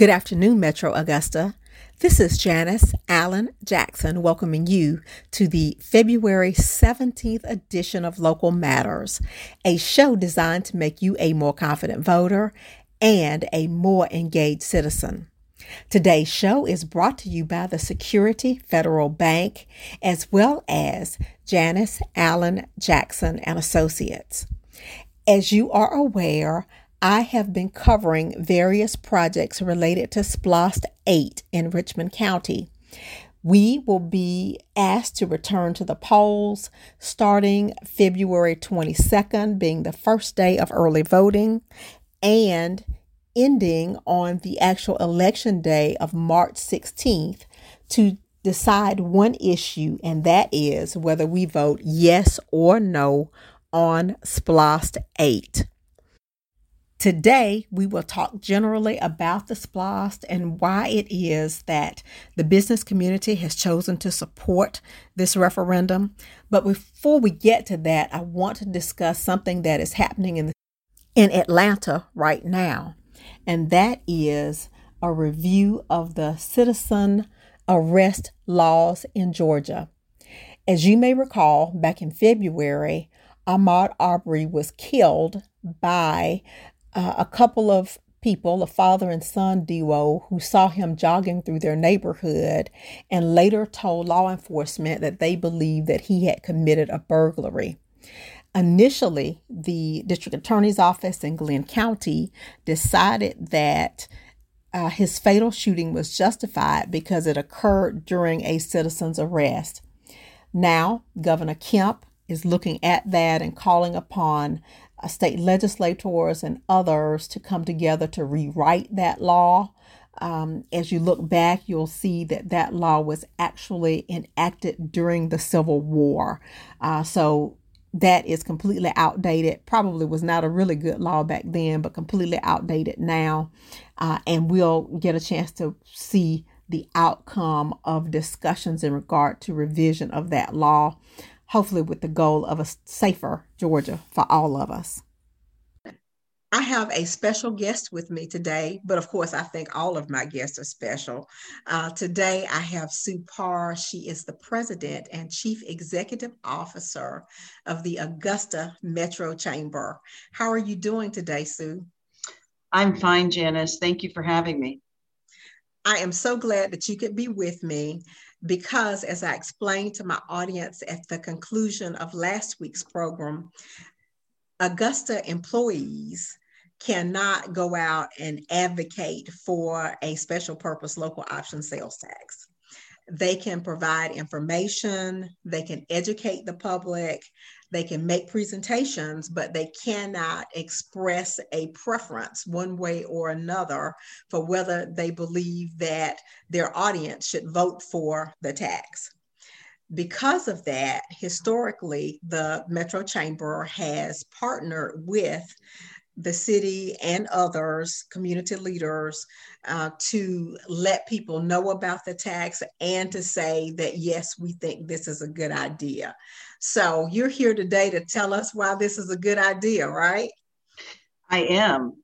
Good afternoon, Metro Augusta. This is Janice Allen Jackson welcoming you to the February 17th edition of Local Matters, a show designed to make you a more confident voter and a more engaged citizen. Today's show is brought to you by the Security Federal Bank as well as Janice Allen Jackson and Associates. As you are aware, I have been covering various projects related to SPLOST 8 in Richmond County. We will be asked to return to the polls starting February 22nd, being the first day of early voting, and ending on the actual election day of March 16th to decide one issue, and that is whether we vote yes or no on SPLOST 8. Today, we will talk generally about the SPLOST and why it is that the business community has chosen to support this referendum. But before we get to that, I want to discuss something that is happening in, in Atlanta right now, and that is a review of the citizen arrest laws in Georgia. As you may recall, back in February, Ahmaud Arbery was killed by uh, a couple of people, a father and son duo, who saw him jogging through their neighborhood and later told law enforcement that they believed that he had committed a burglary. Initially, the district attorney's office in Glynn County decided that uh, his fatal shooting was justified because it occurred during a citizen's arrest. Now, Governor Kemp is looking at that and calling upon state legislators and others to come together to rewrite that law. Um, as you look back, you'll see that that law was actually enacted during the Civil War. Uh, so that is completely outdated. Probably was not a really good law back then, but completely outdated now. Uh, and we'll get a chance to see the outcome of discussions in regard to revision of that law hopefully with the goal of a safer Georgia for all of us. I have a special guest with me today, but of course, I think all of my guests are special. Uh, today, I have Sue Parr. She is the president and chief executive officer of the Augusta Metro Chamber. How are you doing today, Sue? I'm fine, Janice. Thank you for having me. I am so glad that you could be with me because, as I explained to my audience at the conclusion of last week's program, Augusta employees cannot go out and advocate for a special purpose local option sales tax. They can provide information, they can educate the public, they can make presentations, but they cannot express a preference one way or another for whether they believe that their audience should vote for the tax. Because of that, historically, the Metro Chamber has partnered with the city and others, community leaders, uh, to let people know about the tax and to say that, yes, we think this is a good idea. So you're here today to tell us why this is a good idea, right? I am.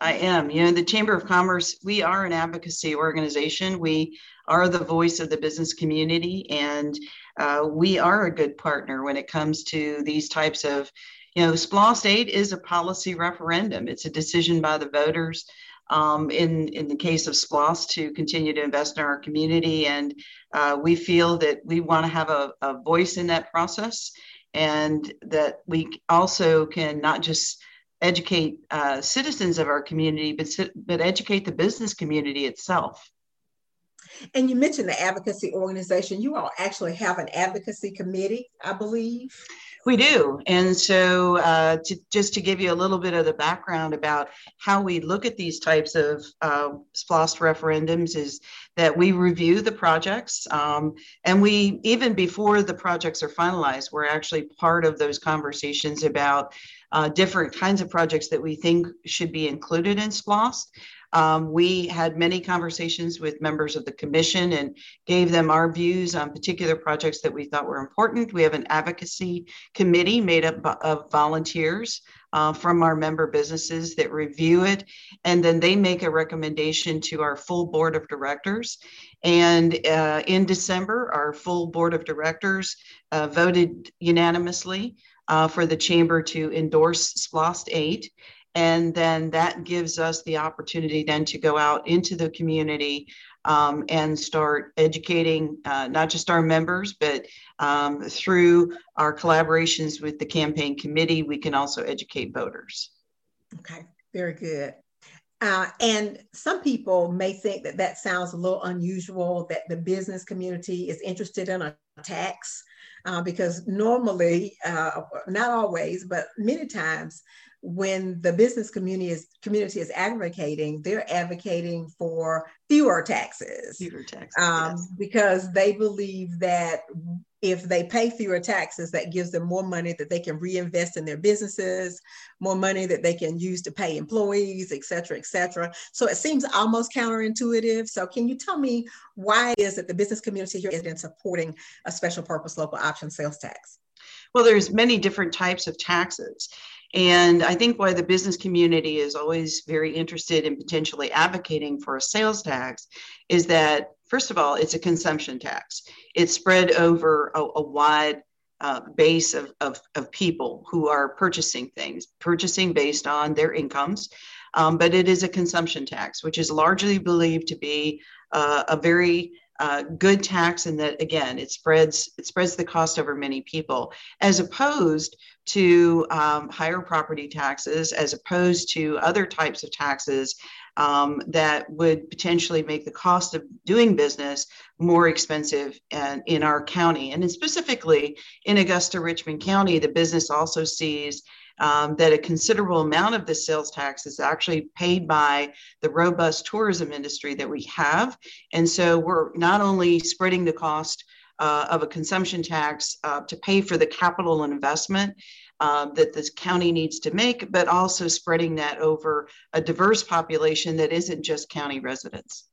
I am. You know, the Chamber of Commerce, we are an advocacy organization. We are the voice of the business community, and uh, we are a good partner when it comes to these types of you know, SPLOST 8 is a policy referendum. It's a decision by the voters um, in, in the case of SPLOST to continue to invest in our community. And uh, we feel that we want to have a, a voice in that process and that we also can not just educate uh, citizens of our community, but, but educate the business community itself. And you mentioned the advocacy organization. You all actually have an advocacy committee, I believe. We do. And so, uh, to, just to give you a little bit of the background about how we look at these types of uh, SPLOST referendums, is that we review the projects. Um, and we, even before the projects are finalized, we're actually part of those conversations about uh, different kinds of projects that we think should be included in SPLOST. Um, we had many conversations with members of the commission and gave them our views on particular projects that we thought were important. We have an advocacy committee made up of volunteers uh, from our member businesses that review it, and then they make a recommendation to our full board of directors. And uh, in December, our full board of directors uh, voted unanimously uh, for the chamber to endorse SPLOST 8. And then that gives us the opportunity then to go out into the community um, and start educating uh, not just our members, but um, through our collaborations with the campaign committee, we can also educate voters. Okay, very good. Uh, and some people may think that that sounds a little unusual that the business community is interested in a tax uh, because normally, uh, not always, but many times, when the business community is community is advocating, they're advocating for fewer taxes. Fewer taxes, um, yes. because they believe that if they pay fewer taxes, that gives them more money that they can reinvest in their businesses, more money that they can use to pay employees, et cetera, et cetera. So it seems almost counterintuitive. So can you tell me why it is that the business community here is in supporting a special purpose local option sales tax? Well, there's many different types of taxes. And I think why the business community is always very interested in potentially advocating for a sales tax is that, first of all, it's a consumption tax. It's spread over a, a wide uh, base of, of, of, people who are purchasing things, purchasing based on their incomes. Um, but it is a consumption tax, which is largely believed to be uh, a very uh, good tax and that again it spreads it spreads the cost over many people as opposed to um, higher property taxes as opposed to other types of taxes um, that would potentially make the cost of doing business more expensive and in our county. And specifically in augusta richmond county the business also sees um, that a considerable amount of the sales tax is actually paid by the robust tourism industry that we have. And so we're not only spreading the cost uh, of a consumption tax uh, to pay for the capital and investment uh, that this county needs to make, but also spreading that over a diverse population that isn't just county residents.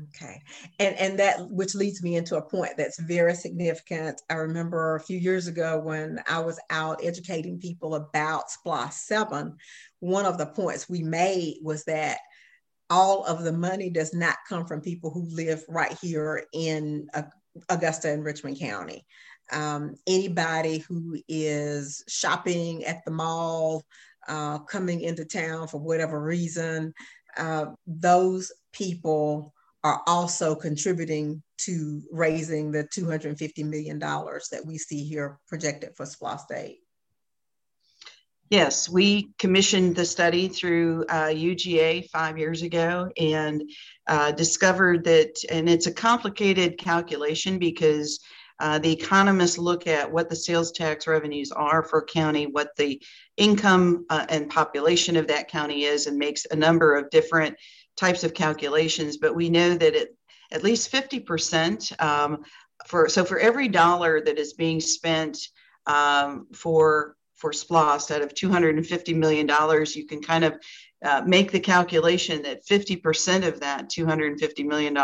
Okay. And and that which leads me into a point that's very significant. I remember a few years ago when I was out educating people about SPLOST 7, one of the points we made was that all of the money does not come from people who live right here in Augusta and Richmond County. Um, anybody who is shopping at the mall, uh, coming into town for whatever reason, uh, those people are also contributing to raising the $250 million that we see here projected for SPLOST 8. Yes, we commissioned the study through uh, UGA five years ago and uh, discovered that, and it's a complicated calculation because uh, the economists look at what the sales tax revenues are for a county, what the income uh, and population of that county is, and makes a number of different types of calculations, but we know that it, at least 50% um, for, so for every dollar that is being spent um, for, for SPLOST out of $250 million, you can kind of uh, make the calculation that 50% of that $250 million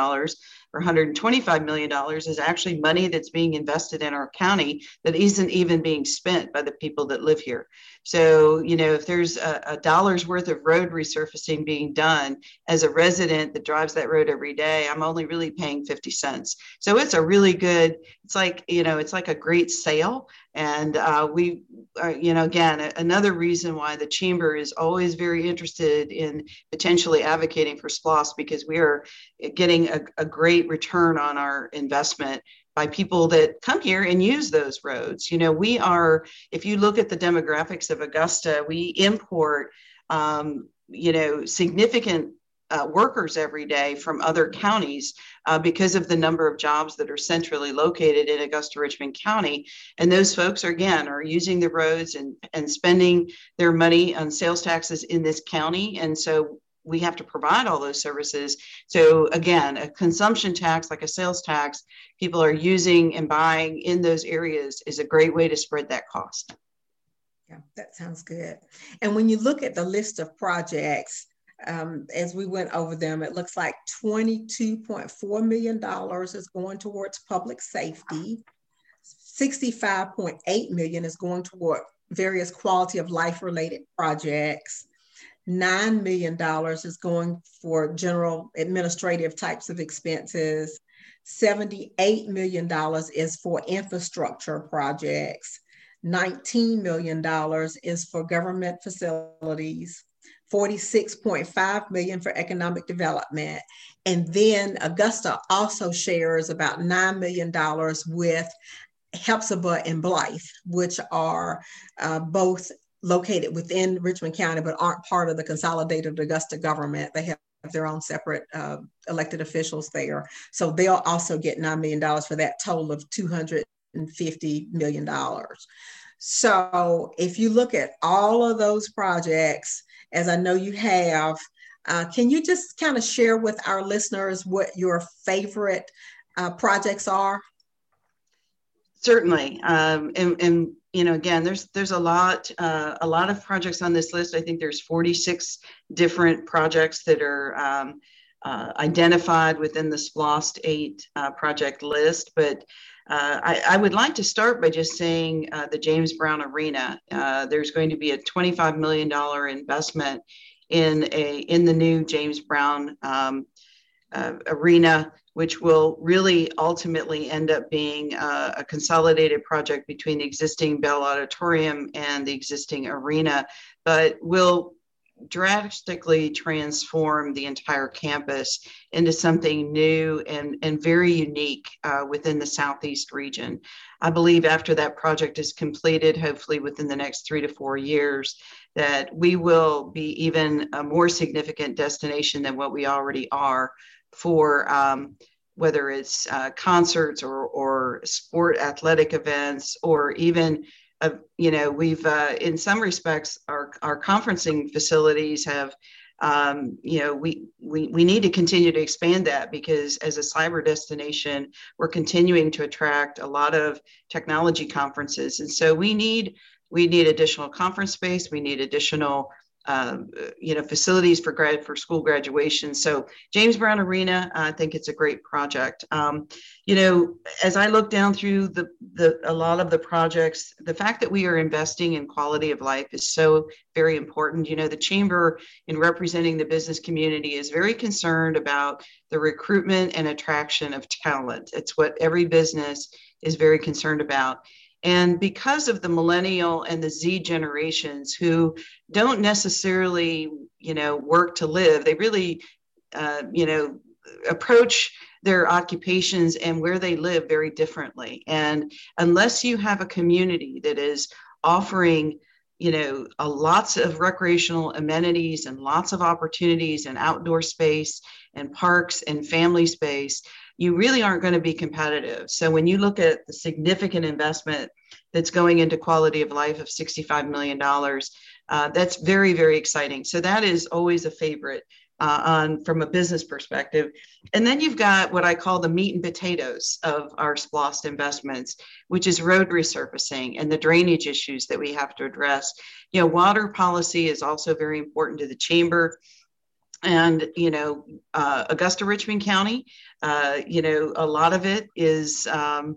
or $125 million is actually money that's being invested in our county that isn't even being spent by the people that live here. So, you know, if there's a, a, dollar's worth of road resurfacing being done as a resident that drives that road every day, I'm only really paying 50 cents. So it's a really good, it's like, you know, it's like a great sale. And uh, we, are, you know, again, another reason why the chamber is always very interested in potentially advocating for SPLOST because we are getting a, a great return on our investment by people that come here and use those roads. You know, we are, if you look at the demographics of Augusta, we import, um, you know, significant uh, workers every day from other counties uh, because of the number of jobs that are centrally located in Augusta Richmond County. And those folks are again are using the roads and, and spending their money on sales taxes in this county. And so we have to provide all those services. So again, a consumption tax like a sales tax, people are using and buying in those areas is a great way to spread that cost. Yeah, that sounds good. And when you look at the list of projects, um, as we went over them, it looks like $22.4 million is going towards public safety. 65.8 million is going toward various quality of life related projects. $9 million is going for general administrative types of expenses. $78 million is for infrastructure projects. $19 million is for government facilities. 46.5 million for economic development. And then Augusta also shares about $9 million with Hephzibah and Blythe, which are uh, both located within Richmond County, but aren't part of the consolidated Augusta government. They have their own separate uh, elected officials there. So they'll also get $9 million for that total of $250 million. So if you look at all of those projects, as I know you have, uh, can you just kind of share with our listeners what your favorite uh, projects are? Certainly, um, and, and you know, again, there's there's a lot uh, a lot of projects on this list. I think there's 46 different projects that are um, uh, identified within the SPLOST 8 uh, project list. But uh, I, I, would like to start by just saying uh, the James Brown Arena. Uh, there's going to be a $25 million investment in a in the new James Brown um, arena which will really ultimately end up being a, a, consolidated project between the existing Bell Auditorium and the existing arena, but will drastically transform the entire campus into something new and, and very unique uh, within the Southeast region. I believe after that project is completed, hopefully within the next three to four years, that we will be even a more significant destination than what we already are for um, whether it's uh, concerts or, or sport athletic events or even uh, you know we've uh, in some respects our, our conferencing facilities have um, you know we, we we need to continue to expand that because as a cyber destination we're continuing to attract a lot of technology conferences. And so we need we need additional conference space. We need additional um, you know, facilities for grad for school graduation. So James Brown Arena, I think it's a great project. Um, you know, as I look down through the the a lot of the projects, the fact that we are investing in quality of life is so very important. You know, the chamber in representing the business community is very concerned about the recruitment and attraction of talent. It's what every business is very concerned about. And because of the millennial and the Z generations who don't necessarily, you know, work to live, they really, uh, you know, approach their occupations and where they live very differently. And unless you have a community that is offering, you know, lots of recreational amenities and lots of opportunities and outdoor space and parks and family space, you really aren't going to be competitive. So when you look at the significant investment that's going into quality of life of $65 million, uh, that's very, very exciting. So that is always a favorite uh, on from a business perspective. And then you've got what I call the meat and potatoes of our SPLOST investments, which is road resurfacing and the drainage issues that we have to address. You know, water policy is also very important to the chamber and you know uh, augusta richmond county uh, you know a lot of it is um,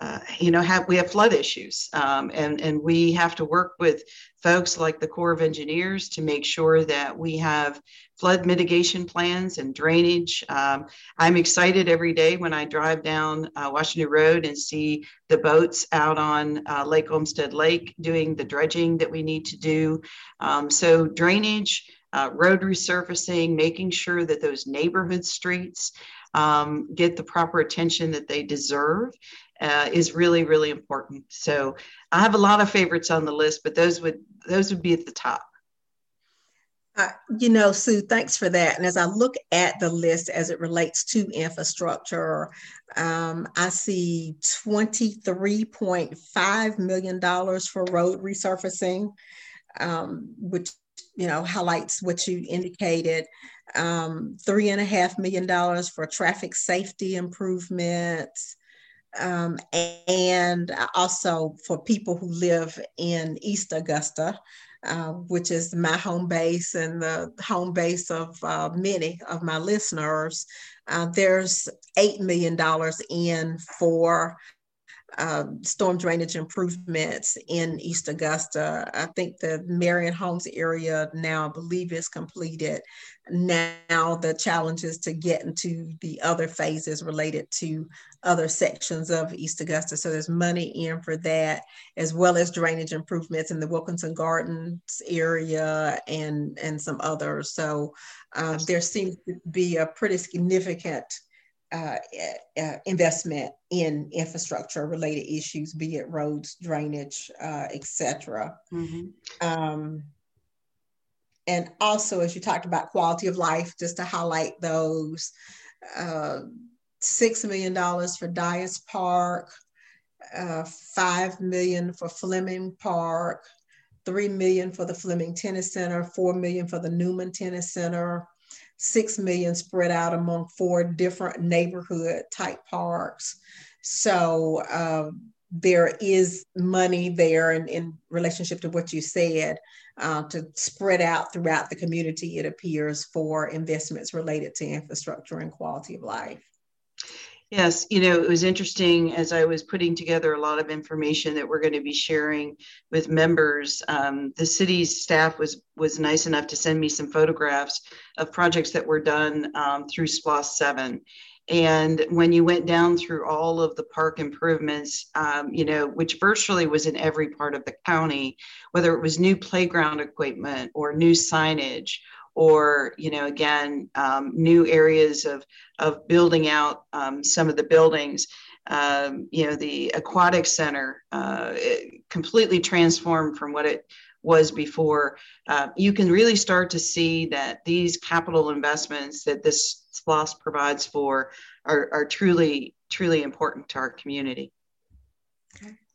uh, you know have we have flood issues um, and and we have to work with folks like the corps of engineers to make sure that we have flood mitigation plans and drainage. Um, i'm excited every day when i drive down uh, washington road and see the boats out on uh, lake olmstead lake doing the dredging that we need to do. Um, so drainage uh, road resurfacing, making sure that those neighborhood streets um, get the proper attention that they deserve uh, is really, really important. So I have a lot of favorites on the list, but those would those would be at the top. Uh, you know, Sue, thanks for that. And as I look at the list as it relates to infrastructure, um, I see $23.5 million for road resurfacing, um, which you know, highlights what you indicated. Um, three and a half million dollars for traffic safety improvements. Um, and also for people who live in East Augusta, uh, which is my home base and the home base of uh, many of my listeners. Uh, there's $8 million in for um, storm drainage improvements in East Augusta. I think the Marion Homes area now, I believe, is completed. Now the challenge is to get into the other phases related to other sections of East Augusta. So there's money in for that, as well as drainage improvements in the Wilkinson Gardens area and and some others. So um, there seems to be a pretty significant uh, uh, investment in infrastructure related issues, be it roads, drainage, uh, etc. Mm-hmm. Um, and also, as you talked about quality of life, just to highlight those, uh, six million dollars for Dyess Park, uh, five million for Fleming Park, 3 million for the Fleming Tennis Center, 4 million for the Newman Tennis Center, six million spread out among four different neighborhood type parks. So uh, there is money there in, in relationship to what you said uh, to spread out throughout the community, it appears, for investments related to infrastructure and quality of life. Yes, you know, it was interesting as I was putting together a lot of information that we're going to be sharing with members. Um, the city's staff was was nice enough to send me some photographs of projects that were done um, through SPLOST 7. And when you went down through all of the park improvements, um, you know, which virtually was in every part of the county, whether it was new playground equipment or new signage or you know again um, new areas of of building out um, some of the buildings um, you know the aquatic center uh, completely transformed from what it was before. Uh, you can really start to see that these capital investments that this SPLOST provides for are, are truly truly important to our community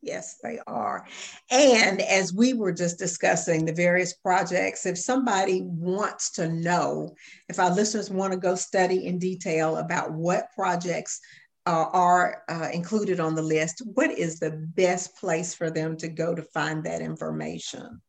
Yes, they are. And as we were just discussing the various projects, if somebody wants to know, if our listeners want to go study in detail about what projects uh, are uh, included on the list, what is the best place for them to go to find that information?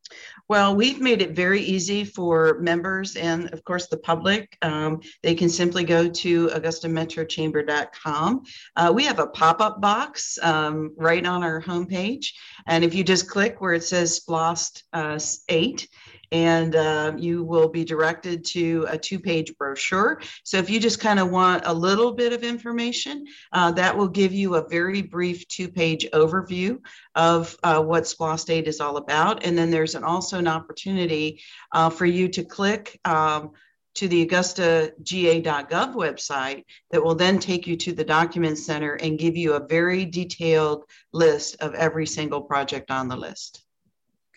Well, we've made it very easy for members and, of course, the public. Um, they can simply go to augustametrochamber.com. Uh, we have a pop up box um, right on our homepage. And if you just click where it says SPLOST uh, 8, and uh, you will be directed to a two page brochure. So if you just kind of want a little bit of information, uh, that will give you a very brief two page overview of uh, what SPLOST 8 is all about. And then there's an, also an opportunity uh, for you to click. Um, to the augustaga.gov website that will then take you to the document center and give you a very detailed list of every single project on the list.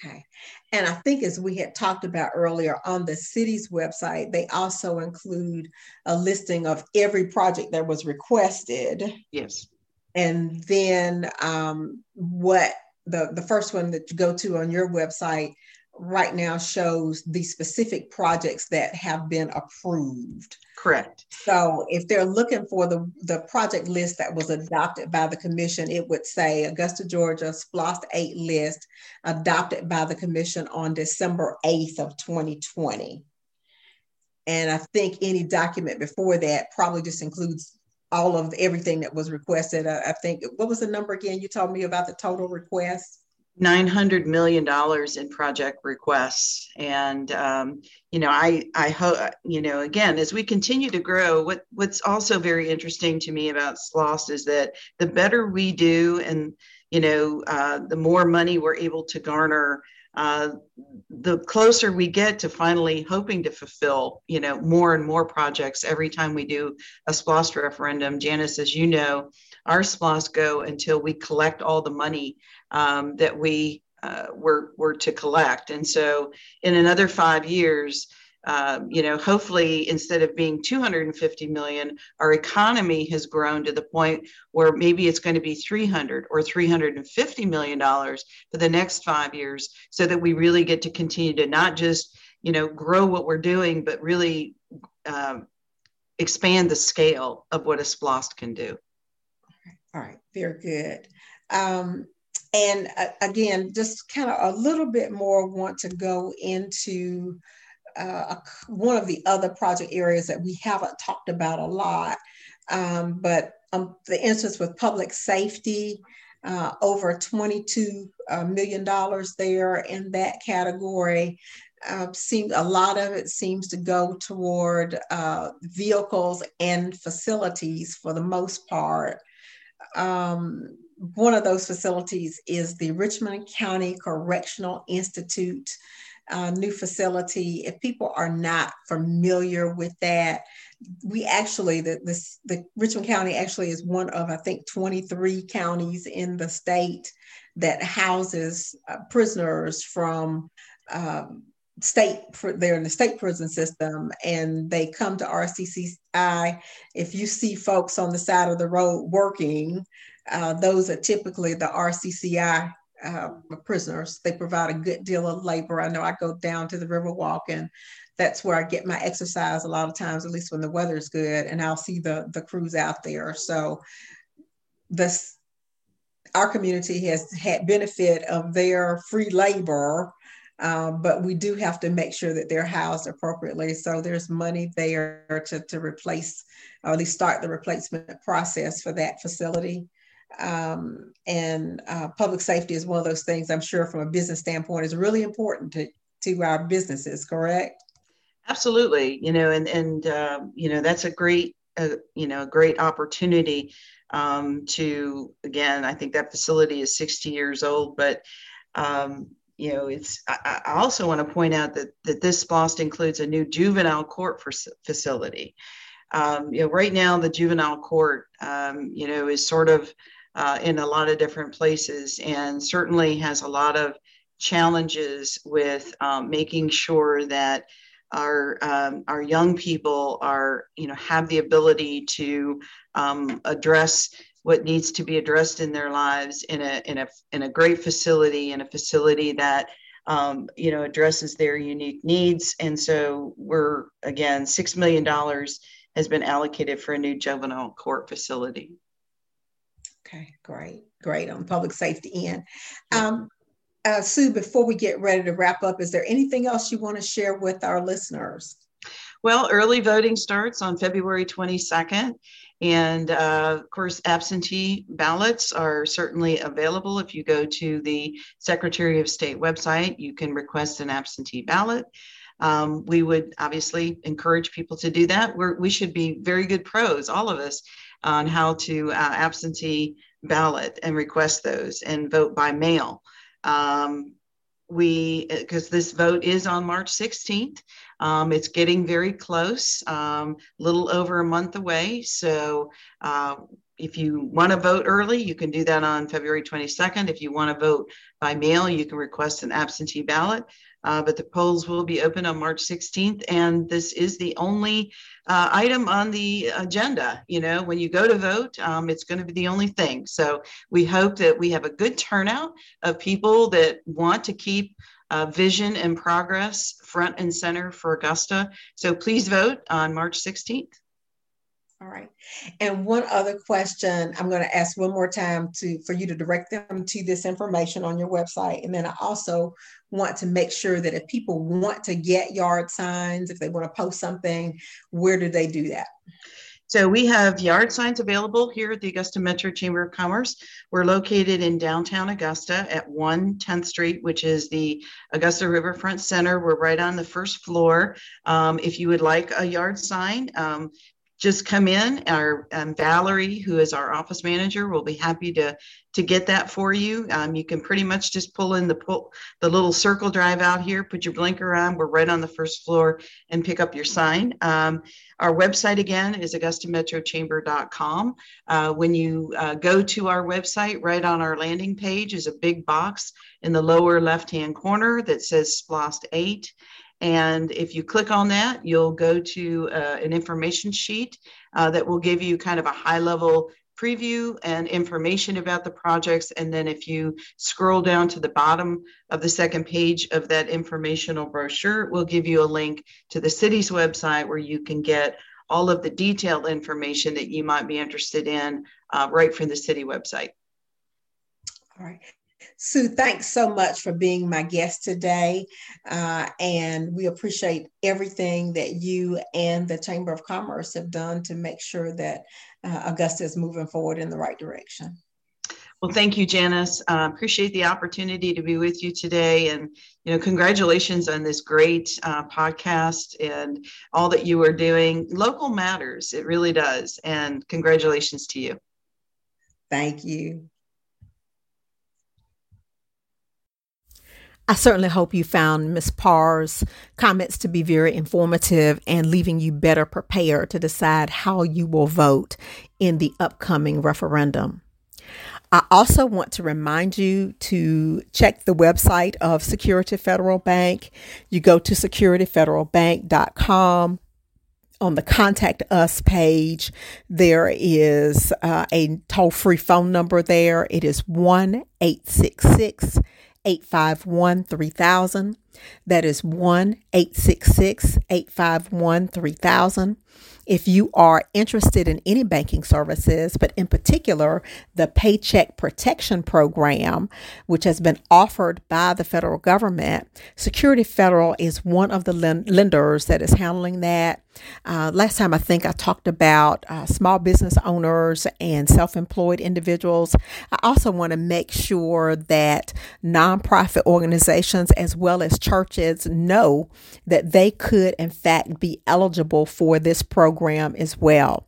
Okay. And I think, as we had talked about earlier, on the city's website, they also include a listing of every project that was requested. Yes. And then um, what the, the first one that you go to on your website right now shows the specific projects that have been approved. Correct. So if they're looking for the, the project list that was adopted by the commission, it would say Augusta, Georgia SPLOST 8 list adopted by the commission on December 8th of 2020. And I think any document before that probably just includes all of everything that was requested. I, I think, what was the number again? You told me about the total request? 900 million dollars in project requests and um, you know i i hope you know again as we continue to grow what what's also very interesting to me about SPLOST is that the better we do and you know uh, the more money we're able to garner uh, the closer we get to finally hoping to fulfill, you know, more and more projects every time we do a SPLOST referendum. Janice, as you know, our SPLOST go until we collect all the money um, that we uh, were, were to collect. And so in another five years, um, you know, hopefully instead of being 250 million, our economy has grown to the point where maybe it's going to be 300 or 350 million dollars for the next five years, so that we really get to continue to not just, you know, grow what we're doing, but really um, expand the scale of what a SPLOST can do. All right, very good. Um, and uh, again, just kind of a little bit more want to go into uh, one of the other project areas that we haven't talked about a lot. Um, but um, the instance with public safety, uh, over $22 uh, there in that category. Uh, seems a lot of it seems to go toward uh, vehicles and facilities for the most part. Um, one of those facilities is the Richmond County Correctional Institute uh, new facility. If people are not familiar with that, we actually the this the Richmond County actually is one of I think 23 counties in the state that houses uh, prisoners from um, state they're in the state prison system and they come to RCCI. If you see folks on the side of the road working, uh, those are typically the RCCI uh, prisoners. They provide a good deal of labor. I know I go down to the Riverwalk and that's where I get my exercise a lot of times, at least when the weather is good, and I'll see the the crews out there. So this our community has had benefit of their free labor, um, but we do have to make sure that they're housed appropriately. So there's money there to, to replace, or at least start the replacement process for that facility. Um, and uh, public safety is one of those things I'm sure from a business standpoint is really important to, to our businesses, correct? Absolutely. You know, and, and uh, you know, that's a great, uh, you know, great opportunity um, to, again, I think that facility is 60 years old, but um, you know, it's. I, I, also want to point out that that this SPLOST includes a new juvenile court facility. Um, you know, right now the juvenile court, um, you know, is sort of uh, in a lot of different places and certainly has a lot of challenges with um, making sure that our um, our young people are you know have the ability to um, address what needs to be addressed in their lives in a in a in a great facility in a facility that um, you know addresses their unique needs. And so we're again six million dollars has been allocated for a new juvenile court facility Okay, great, great on public safety end. Um, uh, Sue, before we get ready to wrap up, is there anything else you want to share with our listeners? Well, early voting starts on February 22nd. And uh, of course, absentee ballots are certainly available. If you go to the Secretary of State website, you can request an absentee ballot. Um, we would obviously encourage people to do that. We're, we should be very good pros, all of us, on how to uh, absentee ballot and request those and vote by mail. Um, we because this vote is on March 16th. Um, it's getting very close, a um, little over a month away. So uh, if you want to vote early, you can do that on February 22nd. If you want to vote by mail, you can request an absentee ballot. Uh, but the polls will be open on March 16th, and this is the only uh, item on the agenda. You know, when you go to vote, um, it's going to be the only thing. So we hope that we have a good turnout of people that want to keep uh, vision and progress front and center for Augusta. So please vote on March 16th. All right. And one other question I'm going to ask one more time to for you to direct them to this information on your website. And then I also want to make sure that if people want to get yard signs, if they want to post something, where do they do that? So we have yard signs available here at the Augusta Metro Chamber of Commerce. We're located in downtown Augusta at 1 10th Street, which is the Augusta Riverfront Center. We're right on the first floor. Um, if you would like a yard sign, um, just come in. Our um, Valerie, who is our office manager, will be happy to to get that for you. Um, you can pretty much just pull in the pull the little circle drive out here, put your blinker on. We're right on the first floor, and pick up your sign. Um, our website again is AugustaMetroChamber.com. Uh, when you uh, go to our website, right on our landing page is a big box in the lower left hand corner that says SPLOST 8 and if you click on that, you'll go to uh, an information sheet uh, that will give you kind of a high level preview and information about the projects. And then if you scroll down to the bottom of the second page of that informational brochure, we'll give you a link to the city's website where you can get all of the detailed information that you might be interested in uh, right from the city website. All right. Sue, thanks so much for being my guest today. Uh, and we appreciate everything that you and the Chamber of Commerce have done to make sure that uh, Augusta is moving forward in the right direction. Well, thank you, Janice. Uh, appreciate the opportunity to be with you today, and you know, congratulations on this great uh, podcast and all that you are doing. Local matters; it really does, and congratulations to you. Thank you. I certainly hope you found Ms. Parr's comments to be very informative and leaving you better prepared to decide how you will vote in the upcoming referendum. I also want to remind you to check the website of Security Federal Bank. You go to securityfederalbank.com. On the contact us page, there is uh, a toll free phone number there. It is 1 866 851 3000. That is 1 866 851 3000. If you are interested in any banking services, but in particular the Paycheck Protection Program, which has been offered by the federal government, Security Federal is one of the lenders that is handling that. Uh, last time I think I talked about uh, small business owners and self employed individuals. I also want to make sure that nonprofit organizations as well as churches know that they could, in fact, be eligible for this program as well.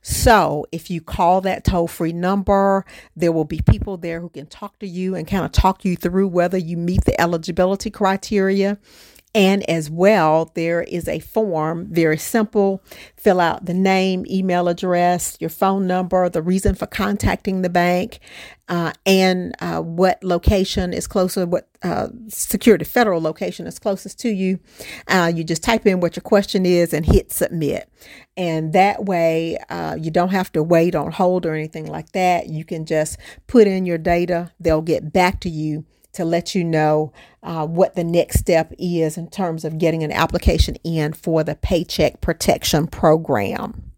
So, if you call that toll free number, there will be people there who can talk to you and kind of talk you through whether you meet the eligibility criteria. And as well, there is a form, very simple. Fill out the name, email address, your phone number, the reason for contacting the bank, uh, and uh, what location is closer, what uh, security federal location is closest to you. Uh, you just type in what your question is and hit submit. And that way, uh, you don't have to wait on hold or anything like that. You can just put in your data, they'll get back to you to let you know uh, what the next step is in terms of getting an application in for the Paycheck Protection Program.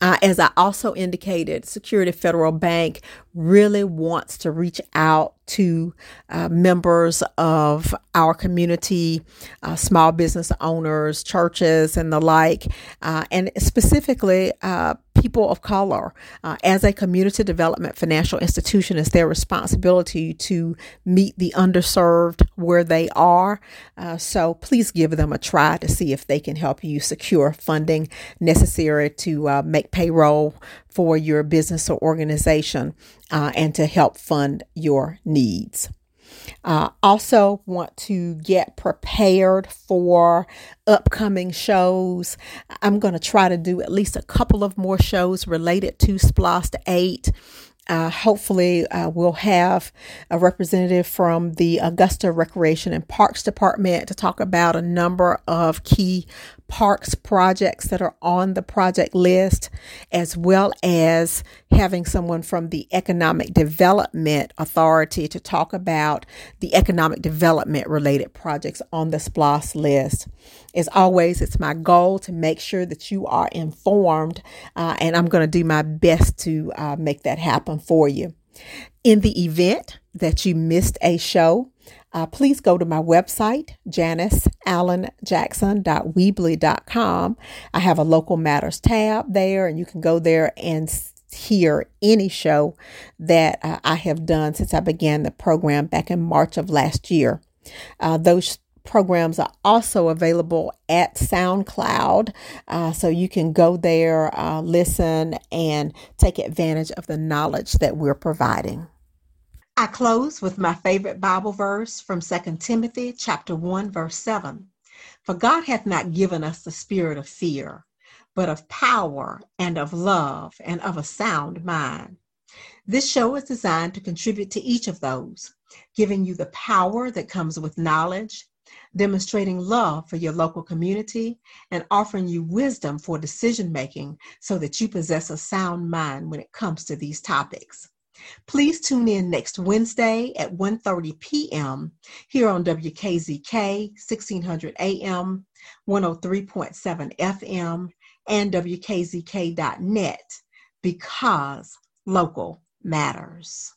Uh, as I also indicated, Security Federal Bank really wants to reach out to uh, members of our community, uh, small business owners, churches, and the like, uh, and specifically uh, people of color. Uh, as a community development financial institution, it's their responsibility to meet the underserved where they are. Uh, so please give them a try to see if they can help you secure funding necessary to make payroll for your business or organization uh, and to help fund your needs. Uh, also, want to get prepared for upcoming shows. I'm going to try to do at least a couple of more shows related to SPLOST 8. Uh, hopefully, uh, we'll have a representative from the Augusta Recreation and Parks Department to talk about a number of key parks projects that are on the project list, as well as having someone from the Economic Development Authority to talk about the economic development related projects on the SPLOST list. As always, it's my goal to make sure that you are informed, uh, and I'm going to do my best to uh, make that happen for you. In the event that you missed a show, uh, please go to my website, janiceallenjackson.weebly.com. I have a local matters tab there, and you can go there and hear any show that uh, I have done since I began the program back in March of last year. Uh, those programs are also available at SoundCloud. Uh, so you can go there, uh, listen, and take advantage of the knowledge that we're providing. I close with my favorite Bible verse from 2 Timothy chapter 1 verse 7. For God hath not given us the spirit of fear, but of power and of love and of a sound mind. This show is designed to contribute to each of those, giving you the power that comes with knowledge, demonstrating love for your local community, and offering you wisdom for decision making so that you possess a sound mind when it comes to these topics. Please tune in next Wednesday at 1:30 p.m. here on WKZK 1600 AM, 103.7 FM, and WKZK.net because local matters.